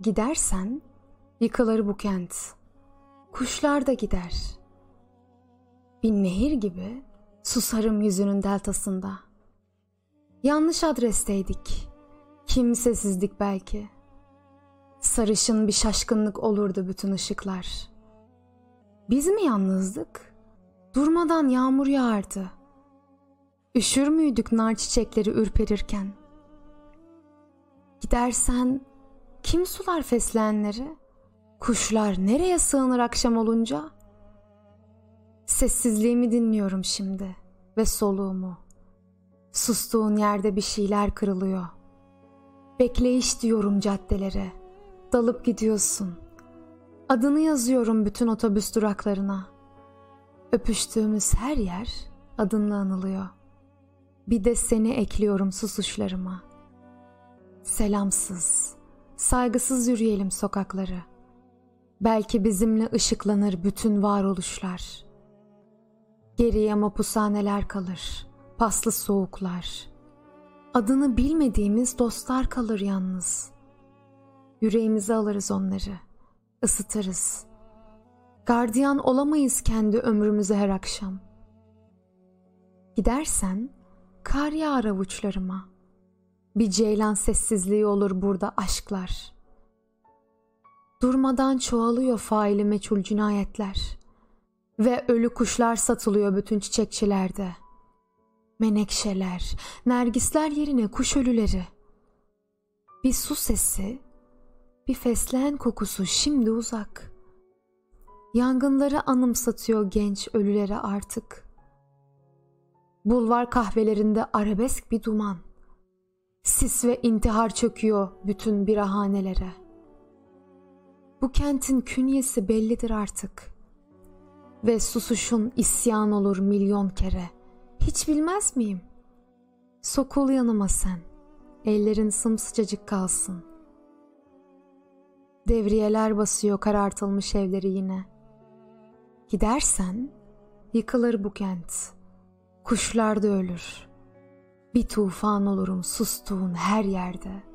Gidersen yıkılır bu kent. Kuşlar da gider. Bir nehir gibi susarım yüzünün deltasında. Yanlış adresteydik. Kimsesizdik belki. Sarışın bir şaşkınlık olurdu bütün ışıklar. Biz mi yalnızdık? Durmadan yağmur yağardı. Üşür müydük nar çiçekleri ürperirken? Gidersen kim sular fesleğenleri? Kuşlar nereye sığınır akşam olunca? Sessizliğimi dinliyorum şimdi ve soluğumu. Sustuğun yerde bir şeyler kırılıyor. Bekleyiş diyorum caddelere. Dalıp gidiyorsun. Adını yazıyorum bütün otobüs duraklarına. Öpüştüğümüz her yer adınla anılıyor. Bir de seni ekliyorum susuşlarıma. Selamsız, saygısız yürüyelim sokakları. Belki bizimle ışıklanır bütün varoluşlar. Geriye mapushaneler kalır, paslı soğuklar. Adını bilmediğimiz dostlar kalır yalnız. Yüreğimize alırız onları, ısıtırız. Gardiyan olamayız kendi ömrümüze her akşam. Gidersen kar yağar avuçlarıma. Bir ceylan sessizliği olur burada aşklar. Durmadan çoğalıyor faili meçhul cinayetler. Ve ölü kuşlar satılıyor bütün çiçekçilerde. Menekşeler, nergisler yerine kuş ölüleri. Bir su sesi, bir fesleğen kokusu şimdi uzak. Yangınları anımsatıyor genç ölülere artık. Bulvar kahvelerinde arabesk bir duman. Sis ve intihar çöküyor bütün birahanelere. Bu kentin künyesi bellidir artık. Ve susuşun isyan olur milyon kere. Hiç bilmez miyim? Sokul yanıma sen. Ellerin sımsıcacık kalsın. Devriyeler basıyor karartılmış evleri yine. Gidersen yıkılır bu kent. Kuşlar da ölür. Bir tufan olurum sustuğun her yerde.''